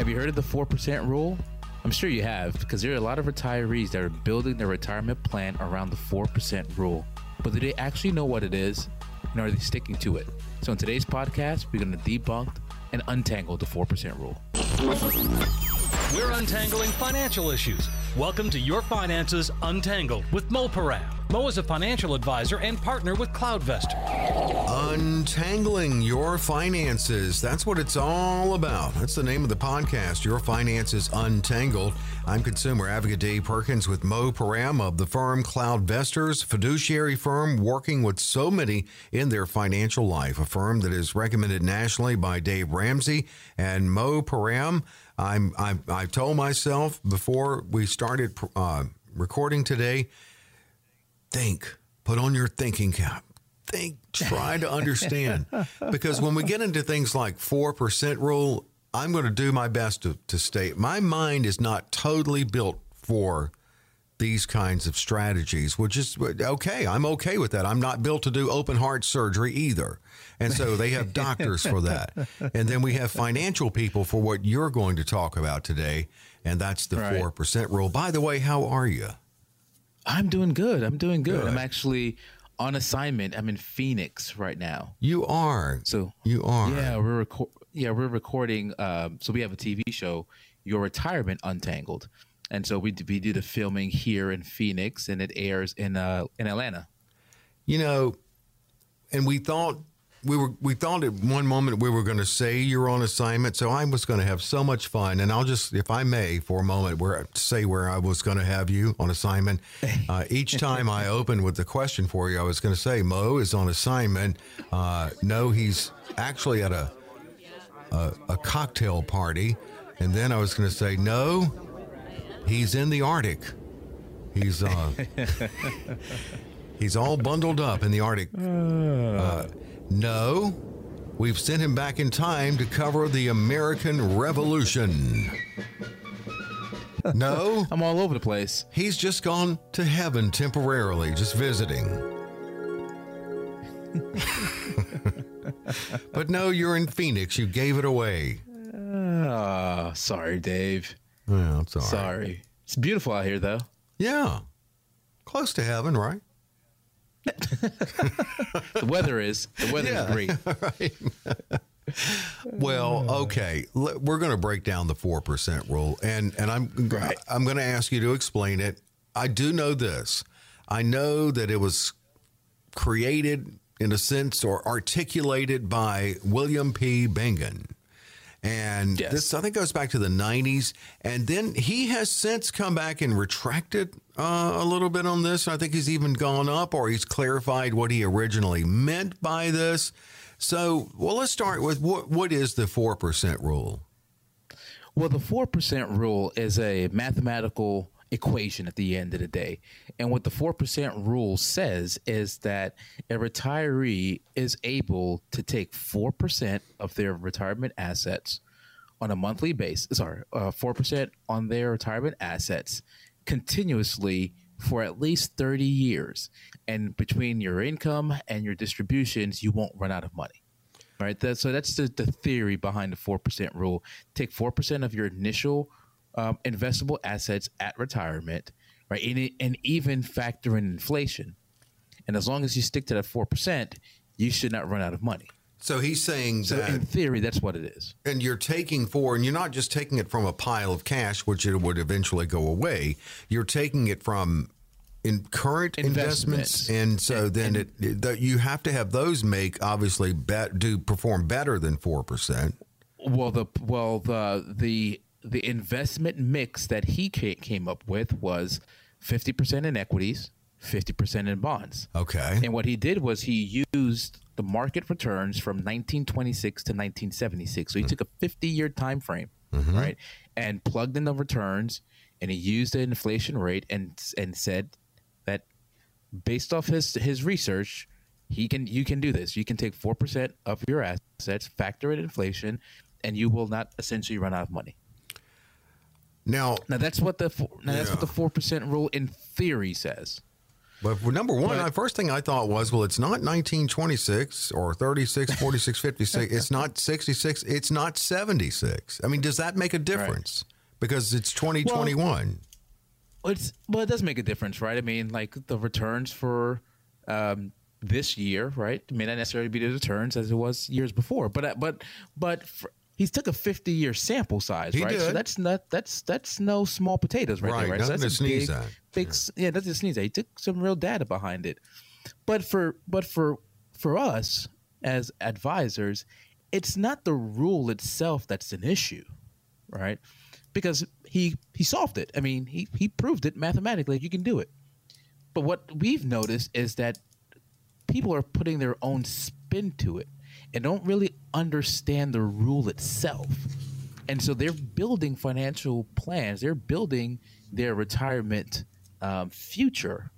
Have you heard of the 4% rule? I'm sure you have because there are a lot of retirees that are building their retirement plan around the 4% rule. But do they actually know what it is and are they sticking to it? So in today's podcast, we're going to debunk and untangle the 4% rule. We're untangling financial issues. Welcome to Your Finances Untangled with Mo Param. Mo is a financial advisor and partner with CloudVestor. Untangling your finances. That's what it's all about. That's the name of the podcast, Your Finances Untangled. I'm consumer advocate Dave Perkins with Mo Param of the firm CloudVestors, fiduciary firm working with so many in their financial life, a firm that is recommended nationally by Dave Ramsey and Mo Param. I'm, I'm, I told myself before we started uh, recording today, think, put on your thinking cap. Think, try to understand. because when we get into things like 4% rule, I'm going to do my best to, to state my mind is not totally built for these kinds of strategies, which is okay. I'm okay with that. I'm not built to do open heart surgery either. And so they have doctors for that. And then we have financial people for what you're going to talk about today. And that's the right. 4% rule. By the way, how are you? I'm doing good. I'm doing good. good. I'm actually on assignment. I'm in Phoenix right now. You are. So you are. Yeah, we're reco- yeah we're recording. Um, so we have a TV show, Your Retirement Untangled, and so we we do the filming here in Phoenix, and it airs in uh in Atlanta. You know, and we thought we were we thought at one moment we were going to say you're on assignment, so I was going to have so much fun. And I'll just, if I may, for a moment, where say where I was going to have you on assignment. Uh, each time I opened with the question for you, I was going to say Mo is on assignment. Uh, no, he's actually at a, a a cocktail party, and then I was going to say no, he's in the Arctic. He's uh, he's all bundled up in the Arctic. Uh, no, we've sent him back in time to cover the American Revolution. No, I'm all over the place. He's just gone to heaven temporarily, just visiting. but no, you're in Phoenix. You gave it away. Oh, sorry, Dave. Well, it's all sorry. Right. It's beautiful out here, though. Yeah. Close to heaven, right? the weather is. The weather yeah, is great. Right. well, okay. We're going to break down the four percent rule, and and I'm right. I'm going to ask you to explain it. I do know this. I know that it was created in a sense or articulated by William P. Bengen. And yes. this, I think, goes back to the 90s. And then he has since come back and retracted uh, a little bit on this. I think he's even gone up or he's clarified what he originally meant by this. So, well, let's start with what, what is the 4% rule? Well, the 4% rule is a mathematical equation at the end of the day. And what the 4% rule says is that a retiree is able to take 4% of their retirement assets on a monthly basis, sorry, uh, 4% on their retirement assets continuously for at least 30 years. And between your income and your distributions, you won't run out of money. Right. That, so that's the, the theory behind the 4% rule. Take 4% of your initial um, investable assets at retirement, right? And, and even factor in inflation. And as long as you stick to that 4%, you should not run out of money. So he's saying so that in theory, that's what it is. And you're taking four, and you're not just taking it from a pile of cash, which it would eventually go away. You're taking it from in current investments, investments. and so and, then and, it, it, you have to have those make obviously bet, do perform better than four percent. Well, the well the the the investment mix that he came up with was 50% in equities, 50% in bonds. Okay. And what he did was he used the market returns from 1926 to 1976. So he mm-hmm. took a 50 year time frame, mm-hmm. right? And plugged in the returns and he used the inflation rate and and said that based off his his research, he can you can do this. You can take 4% of your assets, factor in inflation, and you will not essentially run out of money. Now, now that's what the now that's what the four percent rule in theory says. But for number one, But- the first thing I thought was, well, it's not 1926 or 36, 46, 56. It's not 66. It's not 76. I mean, does that make a difference? Because it's 2021. Well, It's well, it does make a difference, right? I mean, like the returns for um, this year, right, may not necessarily be the returns as it was years before, but uh, but but for, he took a fifty-year sample size, He right? So that's not that's that's no small potatoes, right? Right, there, right? So that's to a sneeze big, at. Big, yeah, that's a sneeze at. He took some real data behind it, but for but for for us as advisors, it's not the rule itself that's an issue, right? Because he he solved it. I mean, he he proved it mathematically. You can do it. But what we've noticed is that people are putting their own spin to it and don't really understand the rule itself. And so they're building financial plans. They're building their retirement um, future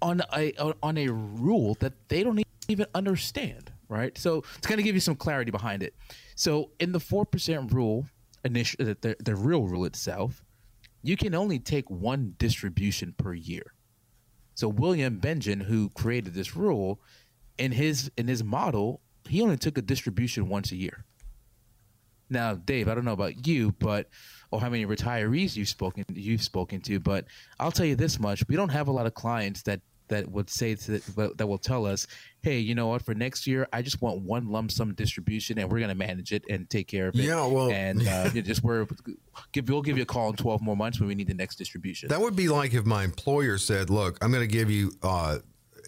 on a on a rule that they don't even understand, right? So to kind of give you some clarity behind it. So in the four percent rule, initial the, the real rule itself, you can only take one distribution per year. So William Benjamin, who created this rule, in his in his model, he only took a distribution once a year. Now, Dave, I don't know about you, but or how many retirees you've spoken you've spoken to, but I'll tell you this much: we don't have a lot of clients that that would say to, that will tell us, "Hey, you know what? For next year, I just want one lump sum distribution, and we're going to manage it and take care of it." Yeah, well- and uh, you just we're give we'll give you a call in twelve more months when we need the next distribution. That would be like if my employer said, look, I'm going to give you uh,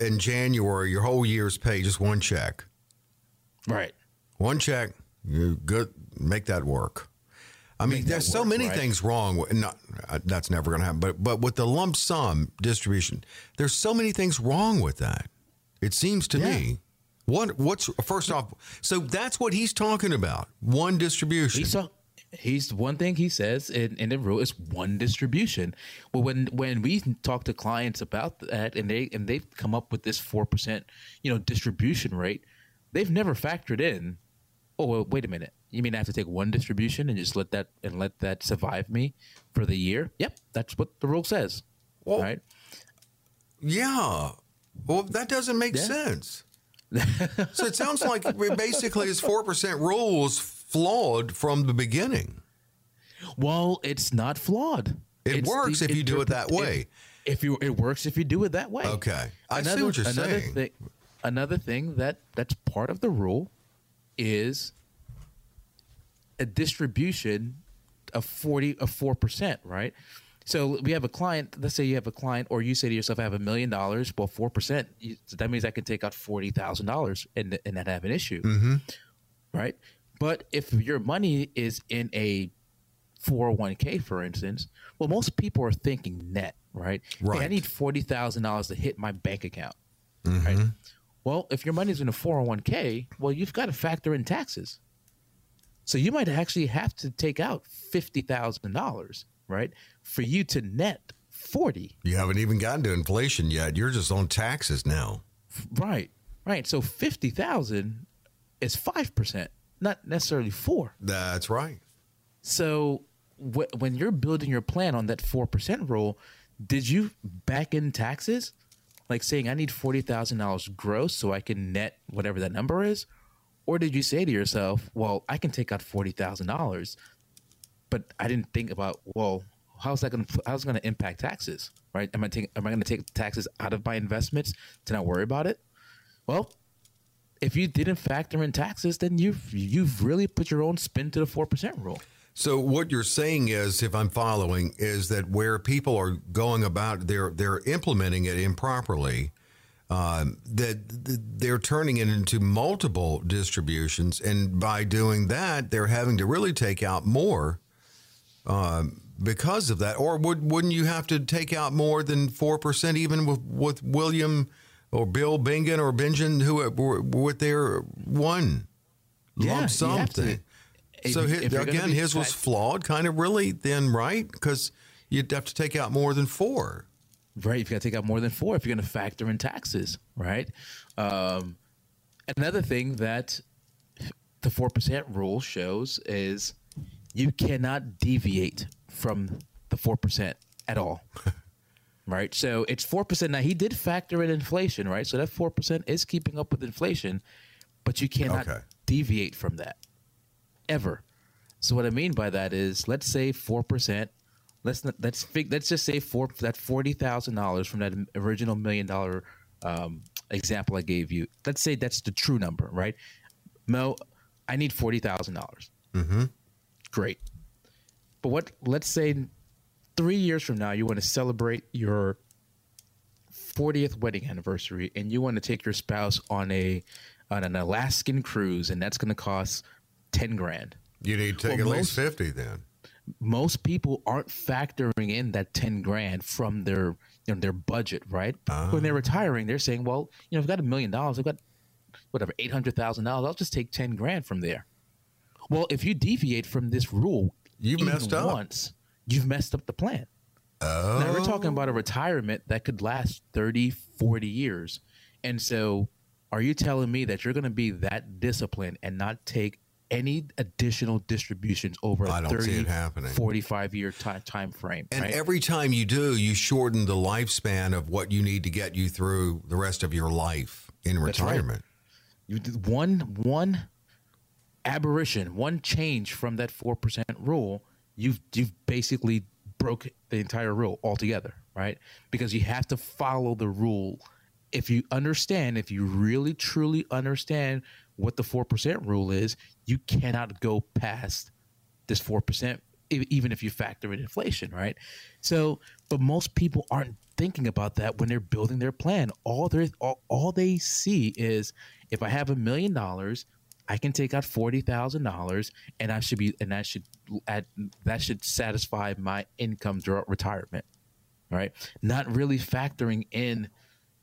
in January your whole year's pay, just one check. right. One check, you good, make that work. I mean, there's so work, many right? things wrong. With, not uh, that's never going to happen. But but with the lump sum distribution, there's so many things wrong with that. It seems to me. What what's first off? So that's what he's talking about. One distribution. He saw. He's one thing he says in, in the rule is one distribution. Well, when when we talk to clients about that, and they and they've come up with this four percent, you know, distribution rate, they've never factored in. Oh, well, wait a minute. You mean I have to take one distribution and just let that and let that survive me for the year? Yep, that's what the rule says. Well, right? Yeah. Well, that doesn't make Yeah. sense. so it sounds like basically it's four percent rules flawed from the beginning. Well, it's not flawed. It It's works the if you do it that way. If you, it works if you do it that way. Okay. I see what you're another saying. Thing, another thing that that's part of the rule is a distribution of forty of four percent, right? So we have a client. Let's say you have a client, or you say to yourself, "I have a million dollars." Well, four percent. That means I can take out forty thousand dollars and and not have an issue, Mm-hmm. right? But if your money is in a 401k, for instance, well, most people are thinking net, right? Hey, I need forty thousand dollars to hit my bank account, Mm-hmm. right? Well, if your money's in a 401k, well, you've got to factor in taxes. So you might actually have to take out fifty thousand dollars, right, for you to net forty. You haven't even gotten to inflation yet. You're just on taxes now. Right, right. So fifty thousand is five percent, not necessarily four. That's right. So wh- when you're building your plan on that four percent rule, did you back in taxes, like saying I need forty thousand dollars gross so I can net whatever that number is, or did you say to yourself, "Well, I can take out forty thousand dollars, but I didn't think about well." How's that going to how's it going to impact taxes? Right? Am I taking am I going to take taxes out of my investments to not worry about it? Well, if you didn't factor in taxes, then you've you've really put your own spin to the four percent rule. So what you're saying is, if I'm following, is that where people are going about, they're they're implementing it improperly. Um, that they're turning it into multiple distributions, and by doing that, they're having to really take out more um, because of that. Or would wouldn't you have to take out more than four percent, even with with William or Bill Bingen or Bingen who were with their one Yeah, lump you sum have to. thing? If So his, if again, his was flawed, kind of really. Then, right? Because you'd have to take out more than four. right. You've got to take out more than four if you're going to factor in taxes, right? Um, another thing that the four percent rule shows is you cannot deviate from the four percent at all. right? So it's four percent. Now he did factor in inflation, right? So that four percent is keeping up with inflation, but you cannot Okay. deviate from that ever. So what I mean by that is, let's say four percent. Let's not, let's fig, let's just say four that forty thousand dollars from that original million dollar um, example I gave you. Let's say that's the true number, right? Mo, I need forty thousand dollars. Mm-hmm. Great, but what? Let's say three years from now, you want to celebrate your 40th wedding anniversary and you want to take your spouse on a on an Alaskan cruise and that's going to cost 10 grand. You need to take Well, at least 50 then. Most people aren't factoring in that 10 grand from their you know their budget, right? Ah. When they're retiring, they're saying, "Well, you know, I've got a million dollars. I've got whatever, $800,000. I'll just take 10 grand from there." Well, if you deviate from this rule, You've even messed up. once, you've messed up the plan. Oh. Now we're talking about a oh. retirement that could last 30, 40 years. And so are you telling me that you're going to be that disciplined and not take any additional distributions over a I don't see 30, it happening. 45 year time, time frame? And right? every time you do, you shorten the lifespan of what you need to get you through the rest of your life in That's right. retirement. you did one one aberration, one change from that 4% rule, you've you've basically broke the entire rule altogether, right? Because you have to follow the rule. If you understand, if you really truly understand what the 4% rule is, you cannot go past this 4% e- even if you factor in inflation, right? So, but most people aren't thinking about that when they're building their plan. All they all, all they see is if I have a million dollars, I can take out forty thousand dollars, and I should be, and that should add, that should satisfy my income throughout retirement, right? Not really factoring in,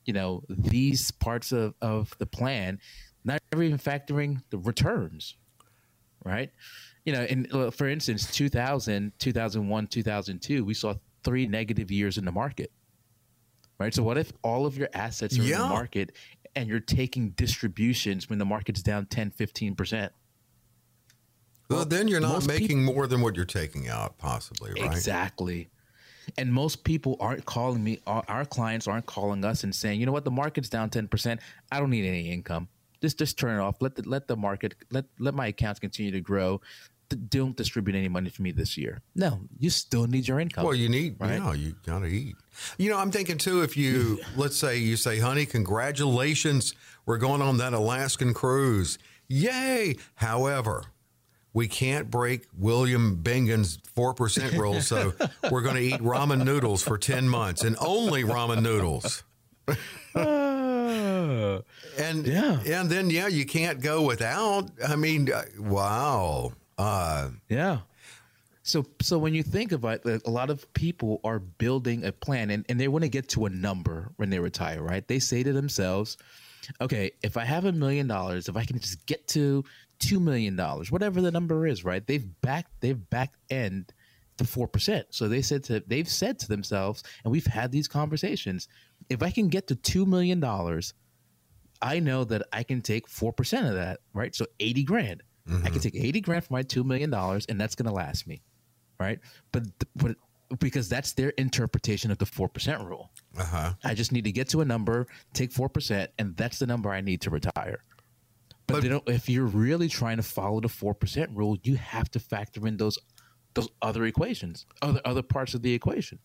you know, these parts of of the plan, not even factoring the returns, right? You know, in uh, for instance, 2000, 2001, 2002, we saw three negative years in the market. Right? So what if all of your assets are in the market and you're taking distributions when the market's down 10, 15%? Well, then you're not most peop- making more than what you're taking out, possibly, right? Exactly. And most people aren't calling me, our, our clients aren't calling us and saying, you know what, the market's down 10%. I don't need any income. Just just turn it off. Let the let the market let let my accounts continue to grow. Don't distribute any money for me this year. No, you still need your income. Well, you need, Right. yeah, you got to eat. You know, I'm thinking too, if you, let's say you say, honey, congratulations, we're going on that Alaskan cruise. Yay. However, we can't break William Bingen's 4% rule, so we're going to eat ramen noodles for 10 months and only ramen noodles. And Yeah. and then yeah, you can't go without. I mean, uh, wow. Uh, Yeah. So so when you think about it, a lot of people are building a plan and, and they want to get to a number when they retire, right? They say to themselves, okay, if I have a million dollars, if I can just get to two million dollars, whatever the number is, right? They've back they've back end four percent. So they said to they've said to themselves, and we've had these conversations, if I can get to two million dollars, I know that I can take 4% of that, right? So 80 grand. I can take 80 grand for my $2 million and that's going to last me, right? But, but because that's their interpretation of the 4% rule. uh-huh. I just need to get to a number, take 4%, and that's the number I need to retire. But, But- if you're really trying to follow the 4% rule, you have to factor in those those other equations, other other parts of the equation.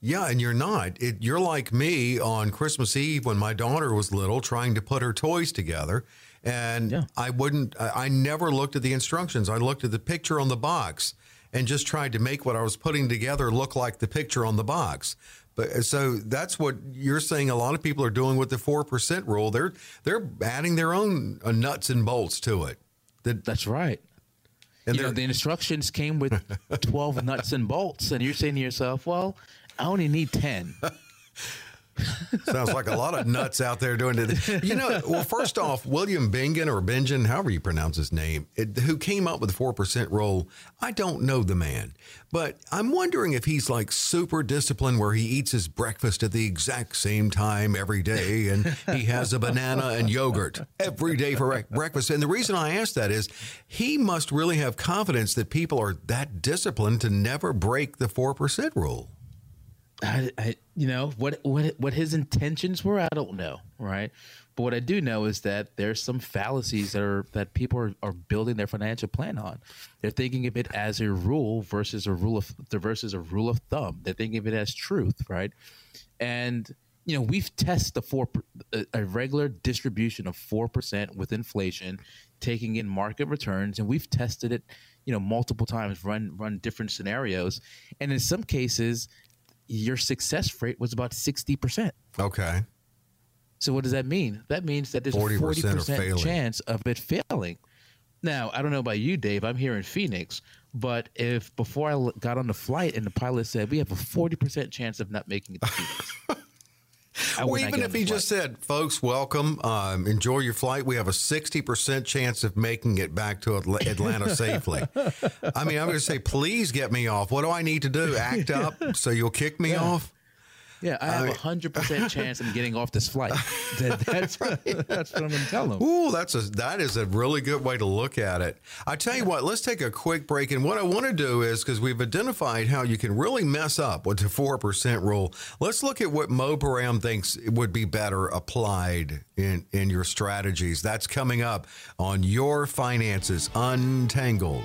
Yeah, and you're not. It, you're like me on Christmas Eve when my daughter was little, trying to put her toys together, and Yeah. I wouldn't. I, never looked at the instructions. I looked at the picture on the box and just tried to make what I was putting together look like the picture on the box. But so that's what you're saying. A lot of people are doing with the four percent rule. They're they're adding their own uh, nuts and bolts to it. That That's right. and you know, the instructions came with 12 nuts and bolts, and you're saying to yourself, well, I only need 10. Sounds like a lot of nuts out there doing it. You know, well, first off, William Bingen or Bingen, however you pronounce his name, it, who came up with the 4% rule, I don't know the man, but I'm wondering if he's like super disciplined where he eats his breakfast at the exact same time every day and he has a banana and yogurt every day for breakfast. And the reason I ask that is he must really have confidence that people are that disciplined to never break the 4% rule. I, I, you know what what what his intentions were. I don't know, right? But what I do know is that there's some fallacies that are that people are, are building their financial plan on. They're thinking of it as a rule versus a rule of versus a rule of thumb. They're thinking of it as truth, right? And you know we've tested the four a regular distribution of four percent with inflation, taking in market returns, and we've tested it, you know, multiple times, run run different scenarios, and in some cases your success rate was about 60%. Okay. So what does that mean? That means that there's 40% a 40% chance of it failing. Now, I don't know about you, Dave. I'm here in Phoenix, but if before I got on the flight and the pilot said we have a 40% chance of not making it to Phoenix, well, even if he just said, folks, welcome, um, enjoy your flight. We have a 60% chance of making it back to Atlanta safely. I mean, I'm going to say, please get me off. What do I need to do? Act up so you'll kick me yeah. off? Yeah, I have a hundred percent chance of getting off this flight. That, that's that's what I'm going to tell them. Ooh, that's a that is a really good way to look at it. I tell you what, let's take a quick break, and what I want to do is because we've identified how you can really mess up with the four percent rule. Let's look at what Mo Param thinks would be better applied in in your strategies. That's coming up on your finances untangled.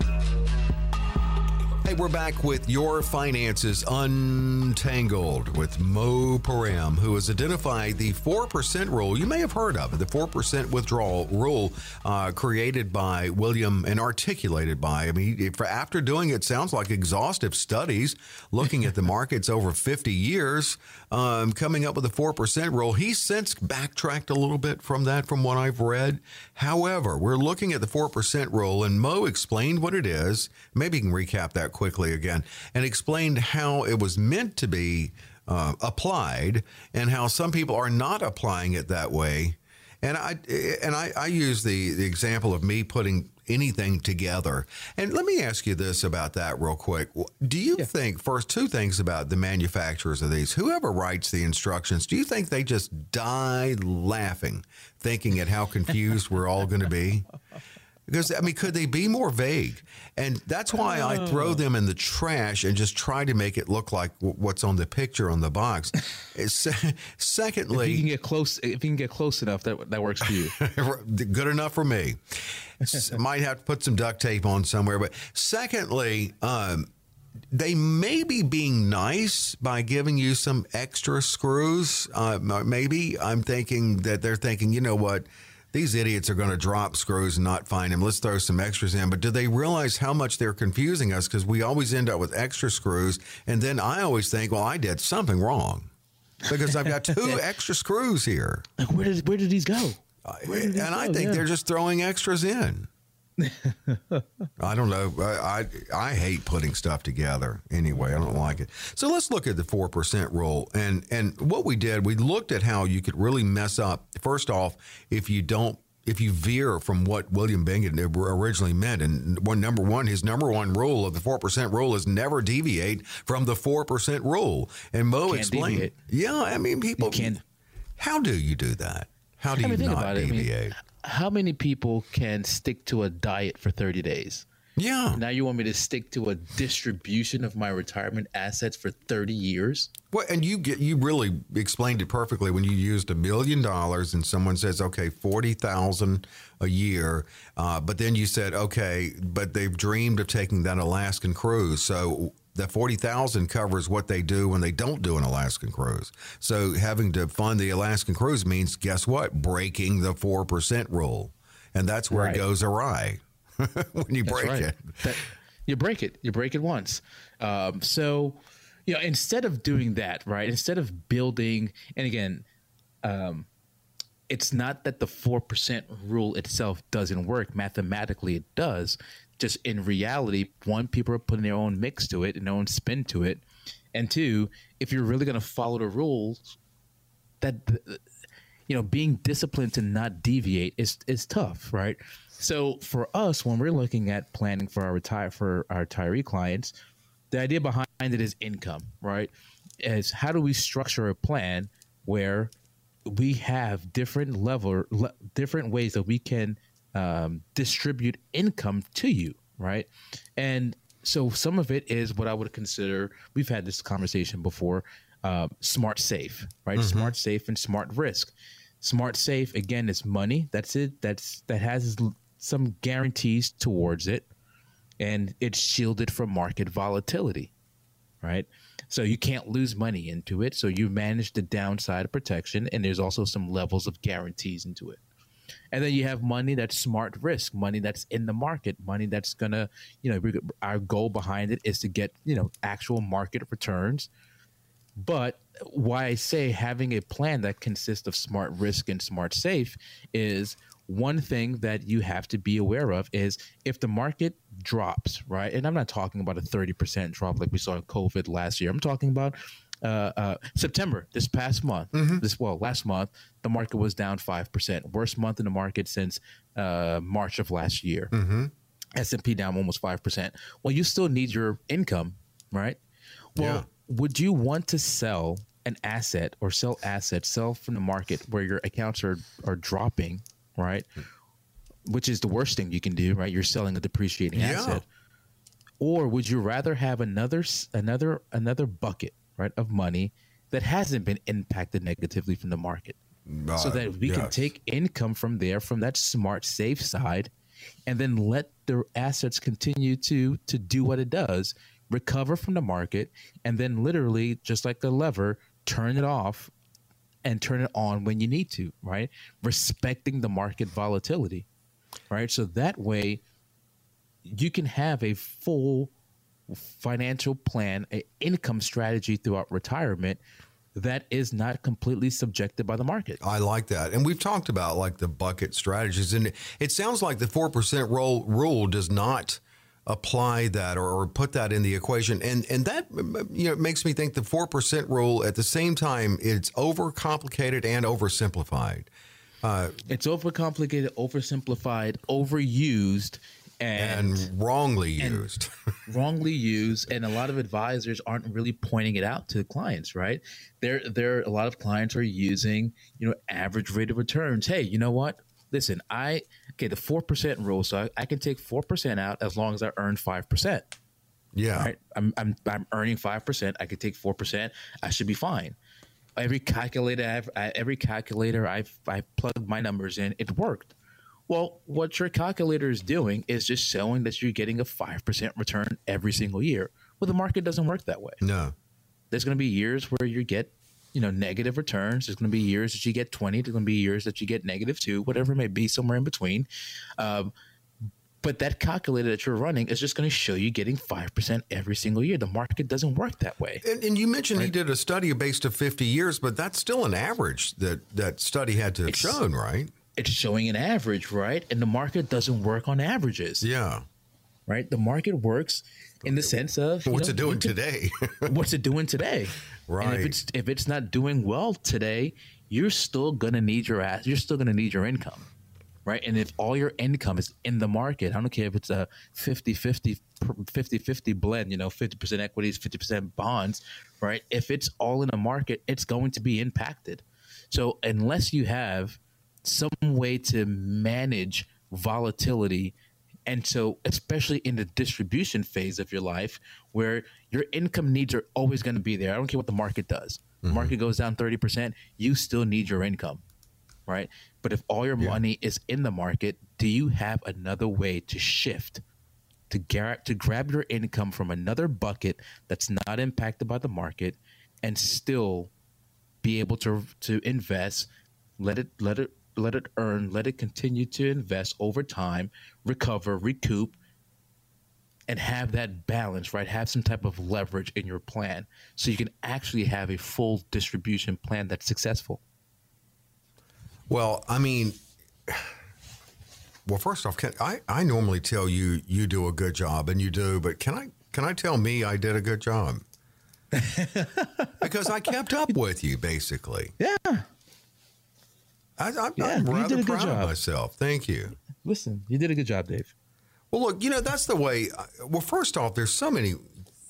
Hey, we're back with Your Finances Untangled with Mo Param, who has identified the 4% rule. You may have heard of it, the 4% withdrawal rule uh, created by William and articulated by, I mean, for, after doing it, sounds like exhaustive studies looking at the markets over 50 years, um, coming up with the 4% rule. He's since backtracked a little bit from that, from what I've read. However, we're looking at the 4% rule, and Mo explained what it is. Maybe you can recap that quickly again and explained how it was meant to be uh, applied and how some people are not applying it that way. And I and I, I use the, the example of me putting anything together. And let me ask you this about that real quick. Do you yeah. think first two things about the manufacturers of these, whoever writes the instructions, do you think they just die laughing thinking at how confused we're all going to be? Because I mean, could they be more vague? And that's why oh. I throw oh. them in the trash and just try to make it look like what's on the picture on the box. Secondly, if you can get close, if you can get close enough, that that works for you. Good enough for me. Might have to put some duct tape on somewhere. But secondly, um, they may be being nice by giving you some extra screws. Uh, maybe I'm thinking that they're thinking, you know what? These idiots are going to drop screws and not find them. Let's throw some extras in. But do they realize how much they're confusing us? Because we always end up with extra screws. And then I always think, well, I did something wrong because I've got two extra screws here. Like, where did, where did these go? Did these and go? I think yeah. they're just throwing extras in. I don't know. I, I, I hate putting stuff together anyway. I don't like it. So let's look at the four percent rule. And and what we did, we looked at how you could really mess up. First off, if you don't if you veer from what William Bengen originally meant, and one number one, his number one rule of the four percent rule is never deviate from the four percent rule. And Mo explained, deviate. yeah, I mean, people can. How do you do that? How do you not deviate? I mean, how many people can stick to a diet for 30 days? Yeah. Now you want me to stick to a distribution of my retirement assets for 30 years? Well, and you get you really explained it perfectly when you used a million dollars and someone says, okay, 40,000 a year. Uh, but then you said, okay, but they've dreamed of taking that Alaskan cruise. So The 40,000 covers what they do when they don't do an Alaskan cruise. So having to fund the Alaskan cruise means guess what? Breaking the 4% rule. And that's where Right. it goes awry when you That's break right. it. That, you break it. You break it once. Um, so, you know, instead of doing that, right? Instead of building, and again, um, it's not that the four percent rule itself doesn't work. Mathematically, it does. Just in reality, one, people are putting their own mix to it and their own spin to it, and two, if you're really going to follow the rules, that you know being disciplined to not deviate is is tough right? So for us when we're looking at planning for our retire for our retiree clients the idea behind it is income right? Is how do we structure a plan where we have different level le- different ways that we can um, distribute income to you right? And so some of it is what i would consider we've had this conversation before uh, smart safe right? Smart safe and smart risk. Smart safe again is money. That's it. That's that has some guarantees towards it. And it's shielded from market volatility right? So you can't lose money into it. So you manage the downside protection, and there's also some levels of guarantees into it. And then you have money that's smart risk, money that's in the market, money that's gonna, you know, our goal behind it is to get, you know, actual market returns. But why I say having a plan that consists of smart risk and smart safe is one thing that you have to be aware of is if the market drops, right? And I'm not talking about a 30% drop like we saw in COVID last year. I'm talking about uh, uh, September, this past month, this well, last month, the market was down five percent, worst month in the market since uh, March of last year. S and P down almost five percent. Well, you still need your income, right? Well, Yeah. would you want to sell an asset or sell assets, sell from the market where your accounts are are dropping, right? Which is the worst thing you can do, right? You're selling a depreciating Yeah. asset. Or would you rather have another another another bucket, right, of money that hasn't been impacted negatively from the market? so Uh, that we can take income from there from that smart safe side and then let the assets continue to to do what it does recover from the market and then literally just like a lever turn it off and turn it on when you need to right? Respecting the market volatility right? So that way you can have a full financial plan an income strategy throughout retirement that is not completely subjected by the market I like that. And we've talked about like the bucket strategies. And it sounds like the 4% roll, rule does not apply that or, or put that in the equation. And and that you know makes me think the 4% rule at the same time it's overcomplicated and oversimplified. Uh, it's overcomplicated, oversimplified, overused, and, And wrongly used. wrongly used. And a lot of advisors aren't really pointing it out to clients, right? There, there. A lot of clients are using, you know, average rate of returns. Hey, you know what? Listen, I okay the four percent rule, so I, I can take four percent out as long as I earn five percent. yeah. right? I'm I'm I'm earning five percent. I could take four percent. I should be fine. Every calculator, I've, I, every calculator I've I plugged my numbers in, it worked. Well, what your calculator is doing is just showing that you're getting a five percent return every single year. Well, the market doesn't work that way. No. There's going to be years where you get, you know, negative returns. There's going to be years that you get twenty. There's going to be years that you get negative two, whatever it may be, somewhere in between. Um, but that calculator that you're running is just going to show you getting 5% every single year. The market doesn't work that way. And, and you mentioned he did a study based of 50 years, but that's still an average that that study had to have It's- shown, right? It's showing an average, right? And the market doesn't work on averages, Yeah. right? The market works in the sense of What's know, it doing today? what's it doing today? And Right. if it's if it's not doing well today, you're still gonna need your ass. You're still gonna need your income, right? And if all your income is in the market, I don't care if it's a 50-50 50-50 blend, you know, 50% equities, 50% bonds, right? If it's all in the market, it's going to be impacted. So unless you have some way to manage volatility and so, especially in the distribution phase of your life, where your income needs are always going to be there. I don't care what the market does. The mm-hmm. market goes down 30%, you still need your income, right? But if all your money is in the market, do you have another way to shift to, gar- to grab your income from another bucket that's not impacted by the market and still be able to to invest let it let it let it earn let it continue to invest over time recover recoup and have that balance right have some type of leverage in your plan so you can actually have a full distribution plan that's successful Well, I mean, well, first off, can, I I normally tell you you do a good job, and you do, but can I can I tell me I did a good job? because I kept up with you, basically. yeah I, I'm, Yeah, rather did a good proud of job. myself. Thank you. listen you did a good job dave Well, look, you know that's the way. Well, first off, there's so many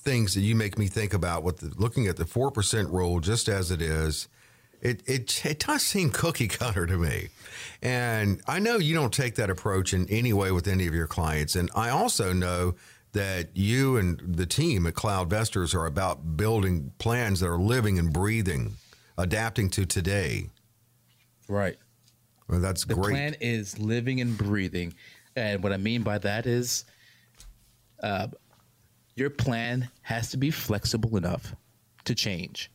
things that you make me think about with the, looking at the four percent rule, just as it is. It, it it does seem cookie cutter to me, and I know you don't take that approach in any way with any of your clients, and I also know that you and the team at CloudVestors are about building plans that are living and breathing, adapting to today. Right Well, that's The great. plan is living and breathing. And what I mean by that is uh, your plan has to be flexible enough to change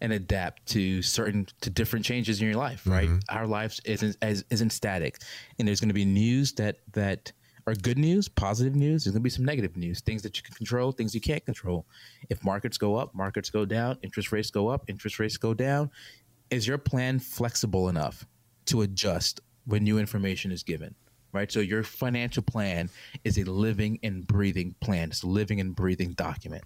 and adapt to certain to different changes in your life, right? Our lives isn't as isn't static. And there's gonna be news that that are good news, positive news. There's gonna be some negative news, things that you can control, things you can't control. If markets go up, markets go down, interest rates go up, interest rates go down. Is your plan flexible enough to adjust when new information is given? Right. So your financial plan is a living and breathing plan. It's a living and breathing document.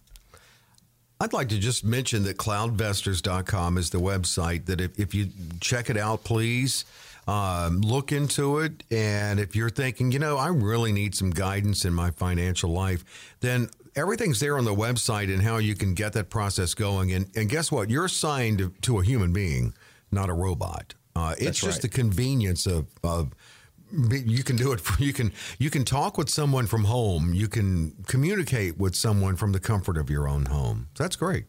I'd like to just mention that cloudvestors.com is the website that if, if you check it out, please um, look into it. And if you're thinking, you know, I really need some guidance in my financial life, then everything's there on the website and how you can get that process going. And, and guess what? You're assigned to, to a human being, not a robot. Uh, it's That's just right. the convenience of, of you can do it for, you can you can talk with someone from home you can communicate with someone from the comfort of your own home that's great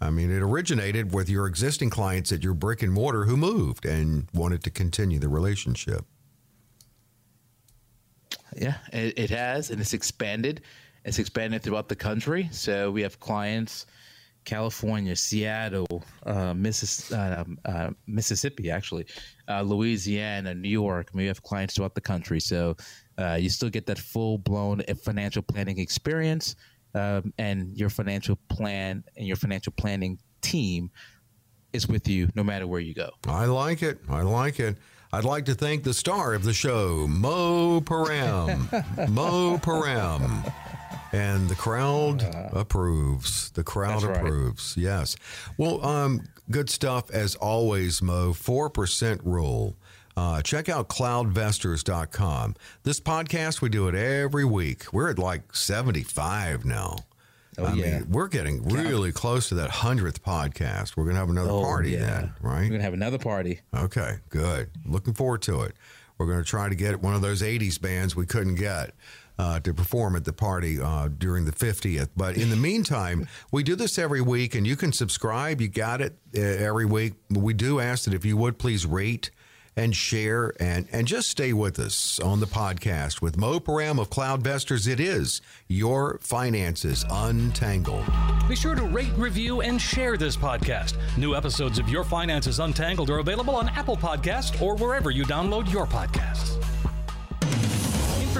i mean it originated with your existing clients at your brick and mortar who moved and wanted to continue the relationship Yeah, it, it has, and it's expanded. It's expanded throughout the country. So we have clients, California, Seattle, uh, Missis- um, uh, Mississippi, actually, uh, Louisiana, New York. We have clients throughout the country. So uh, you still get that full blown financial planning experience, um, and your financial plan and your financial planning team is with you no matter where you go. i like it i like it i'd like to thank the star of the show mo param mo param and the crowd approves. The crowd That's right. approves. Yes. Well, um, good stuff as always, Mo. Four percent rule. Uh, check out cloudvestors.com. This podcast, we do it every week. We're at like 75 now. Oh, I yeah. mean, we're getting really close to that 100th podcast. We're going to have another party then, right? We're gonna have another party. Okay, good. Looking forward to it. We're going to try to get one of those 80s bands we couldn't get uh, to perform at the party uh, during the 50th. But in the meantime, we do this every week, and you can subscribe. You got it uh, every week. We do ask that if you would please rate and share and, and just stay with us on the podcast with Mo Param of Cloudvestors. It is your finances untangled. Be sure to rate, review, and share this podcast. New episodes of Your Finances Untangled are available on Apple Podcasts or wherever you download your podcasts.